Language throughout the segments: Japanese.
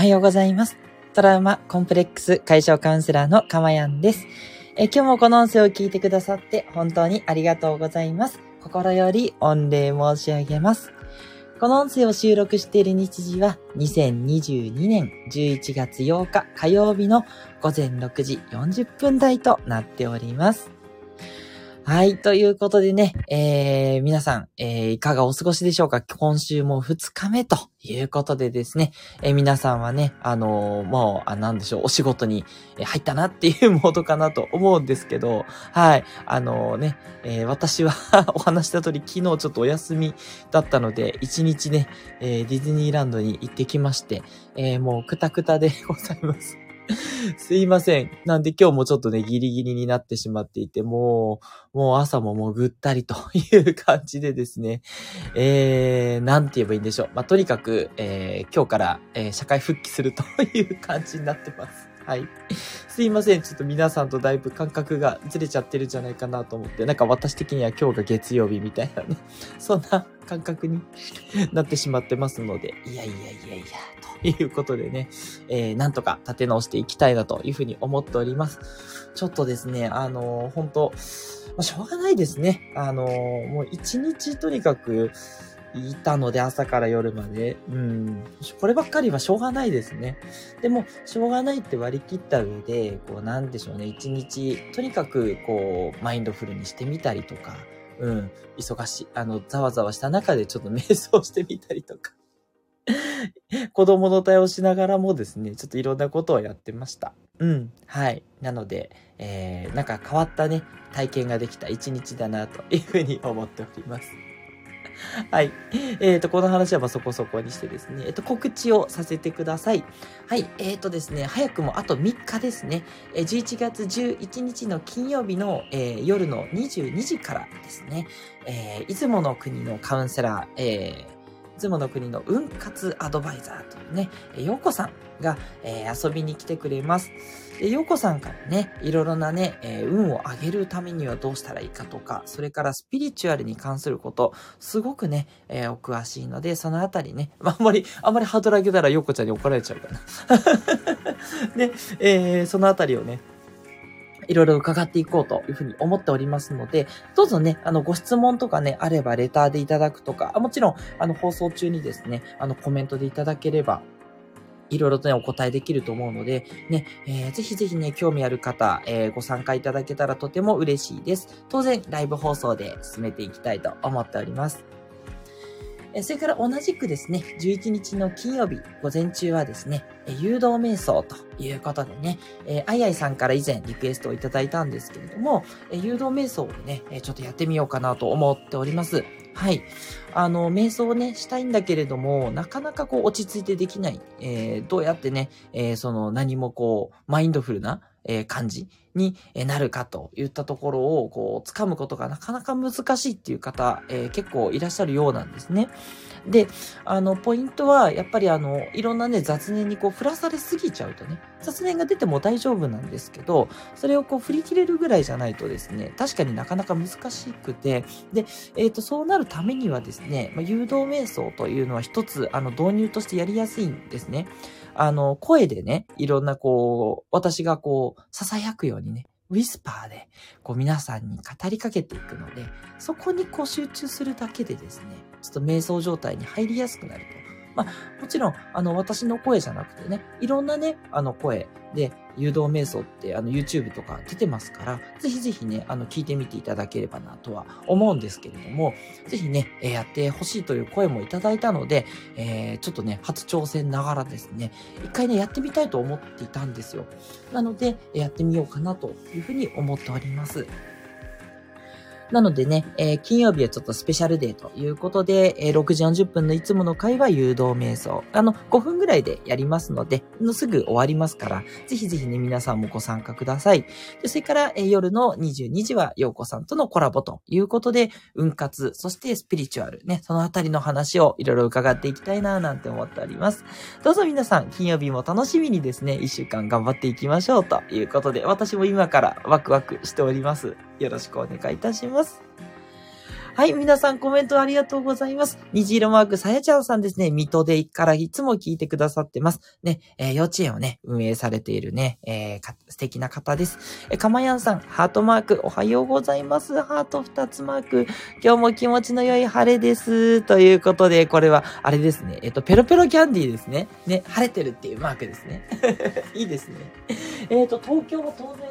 おはようございます。トラウマコンプレックス解消カウンセラーのかまやんです。え今日もこの音声を聞いてくださって本当にありがとうございます。心より御礼申し上げます。この音声を収録している日時は2022年11月8日火曜日の午前6時40分台となっております。はい。ということでね、えー、皆さん、えー、いかがお過ごしでしょうか？今週も2日目ということでですね、えー、皆さんはね、あのー、もう、あ、なんでしょう、お仕事に入ったなっていうモードかなと思うんですけど、はい。あのね、えー、私は お話した通り、昨日ちょっとお休みだったので、1日ね、えー、ディズニーランドに行ってきまして、えー、もうくたくたでございます。すいません。なんで今日もちょっとね、ギリギリになってしまっていて、もう、もう朝ももぐったりという感じでですね、えー、なんて言えばいいんでしょう。まあ、とにかく、えー、今日から、えー、社会復帰するという感じになってます。はい。すいません。ちょっと皆さんとだいぶ感覚がずれちゃってるんじゃないかなと思って、なんか私的には今日が月曜日みたいなね、そんな感覚になってしまってますので、いやいやいやいや、ということでね、えー、なんとか立て直していきたいなというふうに思っております。ちょっとですね、あのー、本当まあ、しょうがないですね。あのー、もう一日とにかく、いたので朝から夜まで。うん。こればっかりはしょうがないですね。でも、しょうがないって割り切った上で、こうなんでしょうね。一日、とにかくこう、マインドフルにしてみたりとか、うん。忙しい、あの、ざわざわした中でちょっと瞑想してみたりとか。子供の対応しながらもですね、ちょっといろんなことをやってました。うん。はい。なので、えー、なんか変わったね、体験ができた一日だなというふうに思っております。はい。えっ、ー、と、この話はまそこそこにしてですね、えっ、ー、と、告知をさせてください。はい。えっ、ー、とですね、早くもあと3日ですね、え11月11日の金曜日の、え夜の22時からですね、えいつもの国のカウンセラー、えー雲の国の運活アドバイザーというね、ようこさんが、え遊びに来てくれます。で、ヨコさんからね、いろいろなね、えー、運を上げるためにはどうしたらいいかとか、それからスピリチュアルに関すること、すごくね、えー、お詳しいので、そのあたりね、あ、んまり、あんまりハードル上げたらヨコちゃんに怒られちゃうかな。で、えー、そのあたりをね、いろいろ伺っていこうというふうに思っておりますので、どうぞね、あの、ご質問とかね、あればレターでいただくとか、もちろん、あの、放送中にですね、あの、コメントでいただければ、いろいろとね、お答えできると思うので、ね、えー、ぜひぜひね、興味ある方、えー、ご参加いただけたらとても嬉しいです。当然、ライブ放送で進めていきたいと思っております。えそれから同じくですね、11日の金曜日、午前中はですね、誘導瞑想ということでね、え、あいあいさんから以前リクエストをいただいたんですけれども、え誘導瞑想をね、ちょっとやってみようかなと思っております。はい。あの、瞑想をね、したいんだけれども、なかなかこう落ち着いてできない。えー、どうやってね、えー、その何もこう、マインドフルな、え、感じになるかといったところを、こう、掴むことがなかなか難しいっていう方、えー、結構いらっしゃるようなんですね。で、あの、ポイントは、やっぱりあの、いろんなね、雑念にこう、振らされすぎちゃうとね、雑念が出ても大丈夫なんですけど、それをこう、振り切れるぐらいじゃないとですね、確かになかなか難しくて、で、えっ、ー、と、そうなるためにはですね、まあ、誘導瞑想というのは一つ、あの、導入としてやりやすいんですね。あの、声でね、いろんなこう、私がこう、囁くようにね、ウィスパーで、こう皆さんに語りかけていくので、そこにこう集中するだけでですね、ちょっと瞑想状態に入りやすくなると。まあ、もちろん、あの、私の声じゃなくてね、いろんなね、あの声で、誘導瞑想って、あの、YouTube とか出てますから、ぜひぜひね、あの、聞いてみていただければなとは思うんですけれども、ぜひね、えやってほしいという声もいただいたので、えー、ちょっとね、初挑戦ながらですね、一回ね、やってみたいと思っていたんですよ。なので、やってみようかなというふうに思っております。なのでね、えー、金曜日はちょっとスペシャルデーということで、えー、6時40分のいつもの会は誘導瞑想。あの、5分ぐらいでやりますので、のすぐ終わりますから、ぜひぜひね、皆さんもご参加ください。でそれから、えー、夜の22時は、ようこさんとのコラボということで、運活、そしてスピリチュアルね、そのあたりの話をいろいろ伺っていきたいなぁ、なんて思っております。どうぞ皆さん、金曜日も楽しみにですね、1週間頑張っていきましょうということで、私も今からワクワクしております。よろしくお願いいたします。はい、皆さんコメントありがとうございます。虹色マークさやちゃんさんですね、水戸でからいつも聞いてくださってます。ね、えー、幼稚園をね、運営されているね、えー、素敵な方です。えー、かまやんさん、ハートマーク、おはようございます。ハート2つマーク、今日も気持ちの良い晴れです。ということで、これは、あれですね、えっ、と、ペロペロキャンディーですね。ね、晴れてるっていうマークですね。いいですね。えっ、と、東京も当然、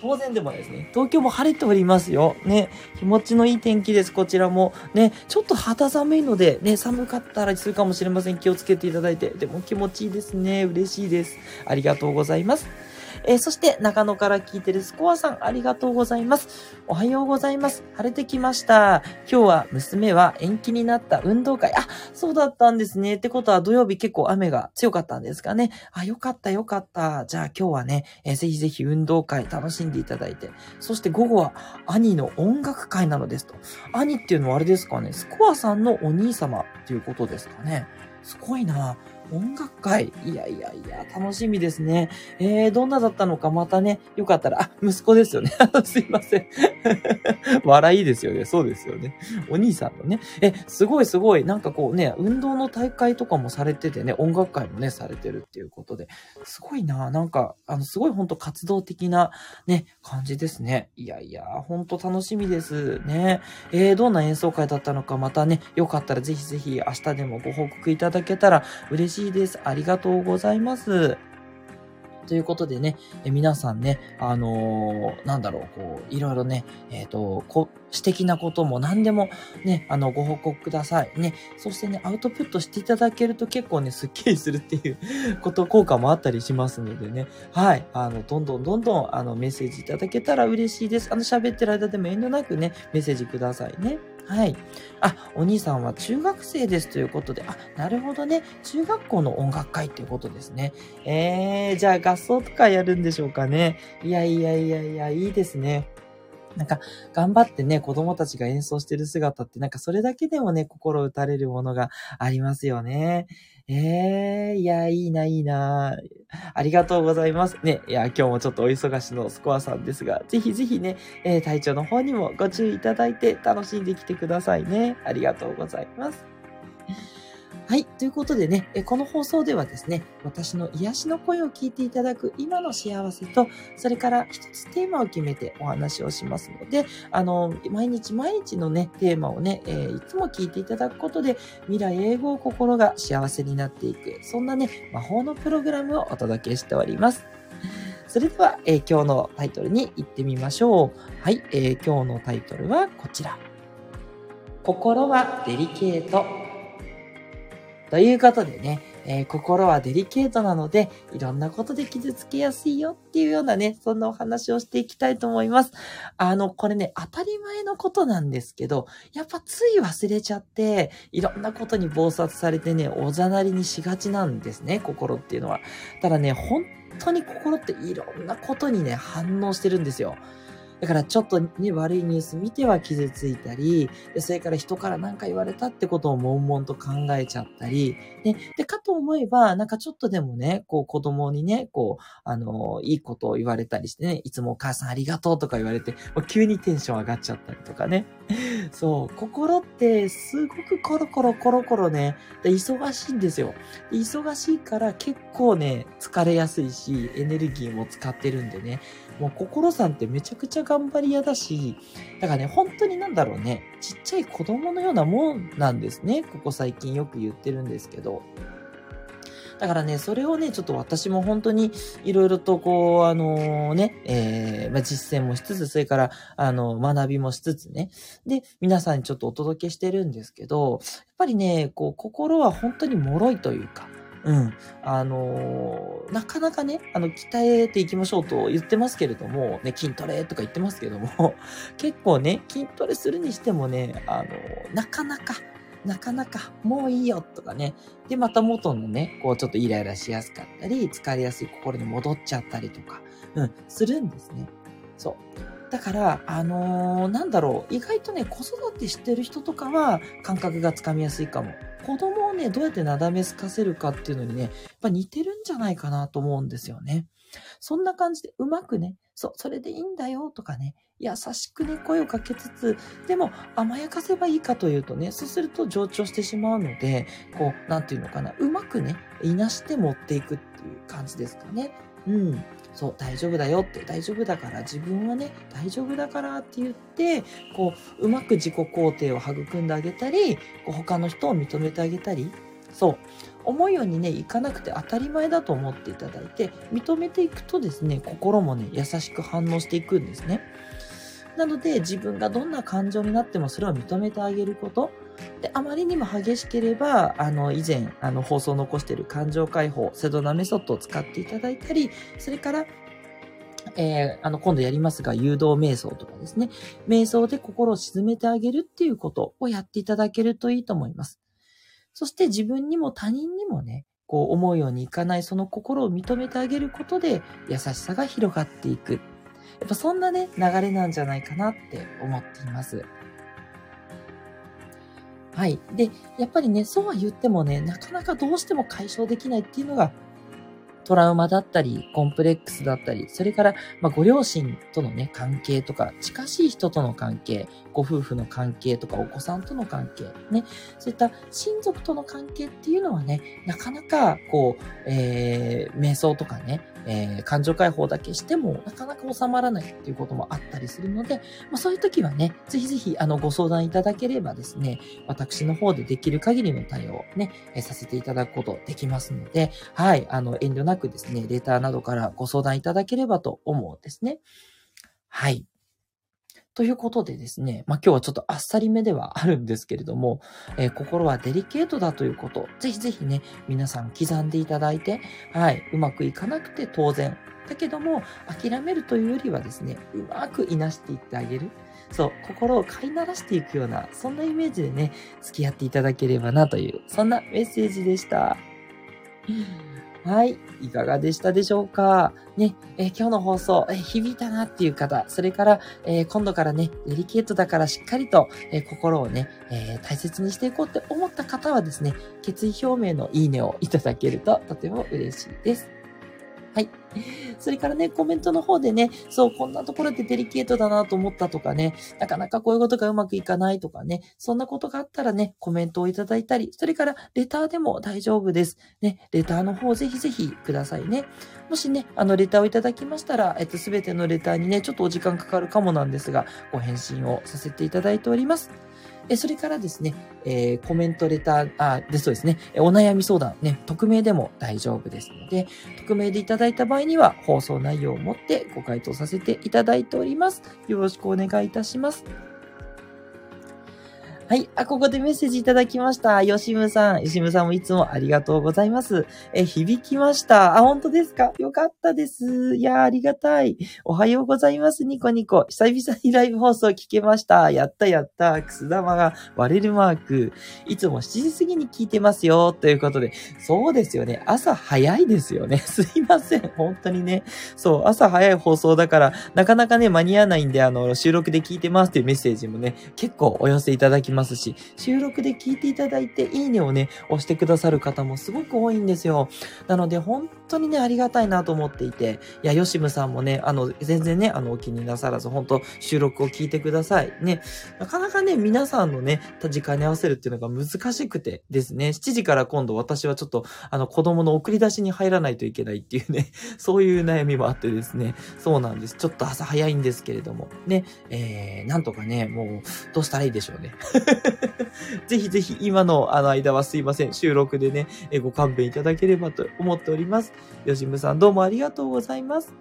当然でもですね、東京も晴れておりますよ。ね、気持ちのいい天気です、こちらも。ね、ちょっと肌寒いので、ね、寒かったらするかもしれません。気をつけていただいて。でも気持ちいいですね。嬉しいです。ありがとうございます。えー、そして中野から聞いてるスコアさん、ありがとうございます。おはようございます。晴れてきました。今日は娘は延期になった運動会。あ、そうだったんですね。ってことは土曜日結構雨が強かったんですかね。あ、よかったよかった。じゃあ今日はね、えー、ぜひぜひ運動会楽しんでいただいて。そして午後は兄の音楽会なのですと。兄っていうのはあれですかね。スコアさんのお兄様っていうことですかね。すごいな。音楽会。いやいやいや、楽しみですね。えー、どんなだったのか？またね、よかったら、あ、息子ですよね。すいません。笑いですよね。そうですよね。お兄さんのね。え、すごいすごい。なんかこうね、運動の大会とかもされててね、音楽会もね、されてるっていうことで、すごいな。なんか、あの、すごい本当活動的なね、感じですね。いやいや、本当楽しみですね。えー、どんな演奏会だったのか？またね、よかったらぜひぜひ明日でもご報告いただけたら嬉しいしいです。ありがとうございます。ということでね、え皆さんね、あのー、なんだろう、こう、いろいろね、えっ、ー、と、こ、私的なことも何でもね、あの、ご報告ください。ね、そしてね、アウトプットしていただけると結構ね、スッキリするっていう こと、効果もあったりしますのでね、はい、あの、どんどんどんどん、あの、メッセージいただけたら嬉しいです。あの、喋ってる間でも遠慮なくね、メッセージくださいね。はい。あ、お兄さんは中学生ですということで、あ、なるほどね。中学校の音楽会っていうことですね。えー、じゃあ合奏とかやるんでしょうかね。いやいやいやいや、いいですね。なんか、頑張ってね、子供たちが演奏してる姿って、なんかそれだけでもね、心打たれるものがありますよね。ええー、いや、いいな、いいな。ありがとうございます。ね、いや、今日もちょっとお忙しのスコアさんですが、ぜひぜひね、えー、体調の方にもご注意いただいて楽しんできてくださいね。ありがとうございます。はい。ということでね、この放送ではですね、私の癒しの声を聞いていただく今の幸せと、それから一つテーマを決めてお話をしますので、あの、毎日毎日のね、テーマをね、えー、いつも聞いていただくことで、未来英語心が幸せになっていく、そんなね、魔法のプログラムをお届けしております。それでは、えー、今日のタイトルに行ってみましょう。はい、えー、今日のタイトルはこちら。心はデリケート。ということでね、えー、心はデリケートなので、いろんなことで傷つけやすいよっていうようなね、そんなお話をしていきたいと思います。あの、これね、当たり前のことなんですけど、やっぱつい忘れちゃって、いろんなことに暴殺されてね、おざなりにしがちなんですね、心っていうのは。ただね、本当に心っていろんなことにね、反応してるんですよ。だからちょっとね、悪いニュース見ては傷ついたり、それから人から何か言われたってことを悶々と考えちゃったり、ね、で、かと思えば、なんかちょっとでもね、こう子供にね、こう、あの、いいことを言われたりしてね、いつもお母さんありがとうとか言われて、もう急にテンション上がっちゃったりとかね。そう、心ってすごくコロコロコロコロね、忙しいんですよ。忙しいから結構ね、疲れやすいし、エネルギーも使ってるんでね、もう心さんってめちゃくちゃ頑張り屋だし、だからね、本当になんだろうね、ちっちゃい子供のようなもんなんですね。ここ最近よく言ってるんですけど。だからね、それをね、ちょっと私も本当にいろいろとこう、あのー、ね、えー、まあ、実践もしつつ、それから、あの、学びもしつつね。で、皆さんにちょっとお届けしてるんですけど、やっぱりね、こう、心は本当に脆いというか、うん。あのー、なかなかね、あの、鍛えていきましょうと言ってますけれども、ね、筋トレとか言ってますけども、結構ね、筋トレするにしてもね、あのー、なかなか、なかなか、もういいよとかね。で、また元のね、こうちょっとイライラしやすかったり、疲れやすい心に戻っちゃったりとか、うん、するんですね。そう。だから、あのー、なんだろう、意外とね、子育てしてる人とかは感覚がつかみやすいかも。子供をね、どうやってなだめすかせるかっていうのにね、やっぱ似てるんじゃないかなと思うんですよね。そんな感じでうまくね、そう、それでいいんだよとかね、優しくね、声をかけつつ、でも甘やかせばいいかというとね、そうすると上長してしまうので、こう、なんていうのかな、うまくね、いなして持っていくっていう感じですかね。うん。そう、大丈夫だよって、大丈夫だから、自分はね、大丈夫だからって言って、こう、うまく自己肯定を育んであげたり、こう他の人を認めてあげたり、そう、思うようにね、いかなくて当たり前だと思っていただいて、認めていくとですね、心もね、優しく反応していくんですね。なので、自分がどんな感情になってもそれを認めてあげること。で、あまりにも激しければ、あの、以前、あの、放送を残している感情解放、セドナメソッドを使っていただいたり、それから、えー、あの、今度やりますが、誘導瞑想とかですね。瞑想で心を沈めてあげるっていうことをやっていただけるといいと思います。そして自分にも他人にもね、こう思うようにいかないその心を認めてあげることで優しさが広がっていく。やっぱそんなね、流れなんじゃないかなって思っています。はい。で、やっぱりね、そうは言ってもね、なかなかどうしても解消できないっていうのがトラウマだったり、コンプレックスだったり、それから、まあ、ご両親とのね、関係とか、近しい人との関係、ご夫婦の関係とか、お子さんとの関係、ね、そういった親族との関係っていうのはね、なかなか、こう、えー、瞑想とかね、えー、感情解放だけしても、なかなか収まらないっていうこともあったりするので、まあ、そういう時はね、ぜひぜひ、あの、ご相談いただければですね、私の方でできる限りの対応をね、えー、させていただくことできますので、はい、あの、遠慮なくですね、レターなどからご相談いただければと思うんですね。はい。ということでですね、まあ、今日はちょっとあっさりめではあるんですけれども、えー、心はデリケートだということ、ぜひぜひね、皆さん刻んでいただいて、はい、うまくいかなくて当然。だけども、諦めるというよりはですね、うまくいなしていってあげる。そう、心を飼いならしていくような、そんなイメージでね、付き合っていただければなという、そんなメッセージでした。はい。いかがでしたでしょうか？ね、えー、今日の放送、えー、響いたなっていう方、それから、えー、今度からね、デリケートだからしっかりと、え心をね、え大切にしていこうって思った方はですね、決意表明のいいねをいただけるととても嬉しいです。はい。それからね、コメントの方でね、そう、こんなところでデリケートだなと思ったとかね、なかなかこういうことがうまくいかないとかね、そんなことがあったらね、コメントをいただいたり、それからレターでも大丈夫です。ね、レターの方ぜひぜひくださいね。もしね、あの、レターをいただきましたら、えっと、すべてのレターにね、ちょっとお時間かかるかもなんですが、ご返信をさせていただいております。えそれからですね、えー、コメント、レター、あ、で、そうですね、お悩み相談、ね、匿名でも大丈夫ですので、匿名でいただいた場合には、放送内容をもってご回答させていただいております。よろしくお願いいたします。はい。あ、ここでメッセージいただきました。吉ムさん。吉ムさんもいつもありがとうございます。え、響きました。あ、本当ですか？よかったです。いやありがたい。おはようございます。ニコニコ。久々にライブ放送聞けました。やったやった。くす玉が割れるマーク。いつも7時過ぎに聞いてますよ。ということで。そうですよね。朝早いですよね。すいません。本当にね。そう、朝早い放送だから、なかなかね、間に合わないんで、あの、収録で聞いてますっていうメッセージもね、結構お寄せいただきまますし、収録で聞いていただいて、いいねをね、押してくださる方もすごく多いんですよ。なので、本当にね、ありがたいなと思っていて、いや、ヨシムさんもね、あの、全然ね、あの、お気になさらず、本当収録を聞いてください。ね、なかなかね、皆さんのね、時間に合わせるっていうのが難しくてですね、7時から今度私はちょっと、あの、子供の送り出しに入らないといけないっていうね、そういう悩みもあってですね、そうなんです。ちょっと朝早いんですけれども、ね、えー、なんとかね、もう、どうしたらいいでしょうね。ぜひぜひ今のあの間はすいません。収録でね、ご勘弁いただければと思っております。よしむさんどうもありがとうございます。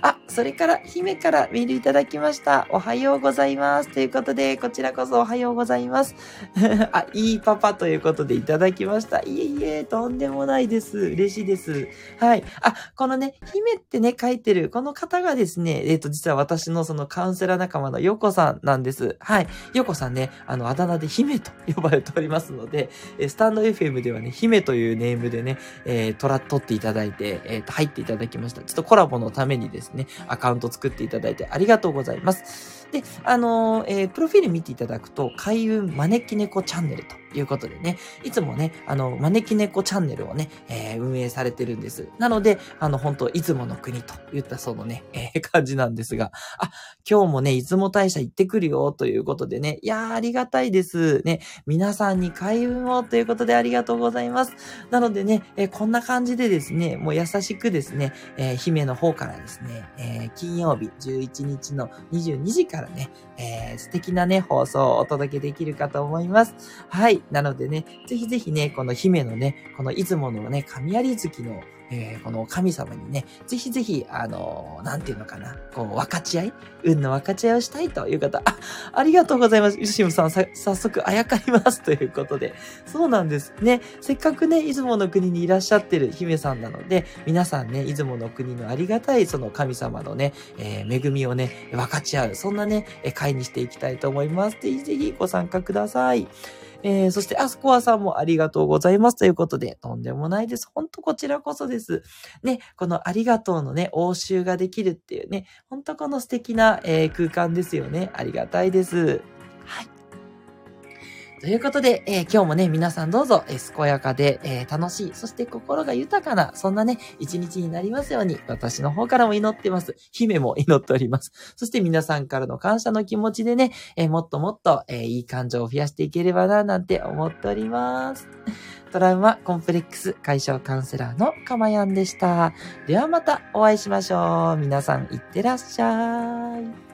あ、それから、姫からメールいただきました。おはようございます。ということで、こちらこそおはようございます。あ、いいパパということでいただきました。いえいえ、とんでもないです。嬉しいです。はい。あ、このね、姫ってね、書いてる、この方がですね、えっ、ー、と、実は私のそのカウンセラー仲間のヨコさんなんです。はい。ヨコさんね、あの、あだ名で姫と呼ばれておりますので、えスタンド FM ではね、姫というネームでね、えー、トラ取っていただいて、え、ー、と、入っていただきました。ちょっとコラボのためにですね、アカウント作っていただいてありがとうございます。で、あの、えー、プロフィール見ていただくと、開運招き猫チャンネルということでね、いつもね、あの、招き猫チャンネルをね、えー、運営されてるんです。なので、あの、本当いつもの国と言ったそのね、えー、感じなんですが、あ、今日もね、出雲大社行ってくるよということでね、いやー、ありがたいです。ね、皆さんに開運をということでありがとうございます。なのでね、えー、こんな感じでですね、もう優しくですね、えー、姫の方からですね、えー、金曜日11日の22時からね、えー、素敵なね、放送をお届けできるかと思います。はい。なのでね、ぜひぜひね、この姫のね、この出雲のね、神有月のえー、この神様にね、ぜひぜひ、あのー、なんていうのかな、こう、分かち合い運の分かち合いをしたいという方、あ、ありがとうございます。ゆしむさん、さ、早速、あやかりますということで。そうなんですね。せっかくね、出雲の国にいらっしゃってる姫さんなので、皆さんね、出雲の国のありがたい、その神様のね、えー、恵みをね、分かち合う、そんなね、会にしていきたいと思います。ぜひぜひご参加ください。えー、そして、アスコアさんもありがとうございますということで、とんでもないです。ほんとこちらこそです。ね、このありがとうのね、応酬ができるっていうね、ほんとこの素敵な、えー、空間ですよね。ありがたいです。ということで、えー、今日もね、皆さんどうぞ、えー、健やかで、えー、楽しい、そして心が豊かな、そんなね、一日になりますように、私の方からも祈ってます。姫も祈っております。そして皆さんからの感謝の気持ちでね、えもっともっと、えいい感情を増やしていければな、なんて思っております。トラウマコンプレックス解消カウンセラーのかまやんでした。ではまたお会いしましょう。皆さんいってらっしゃい。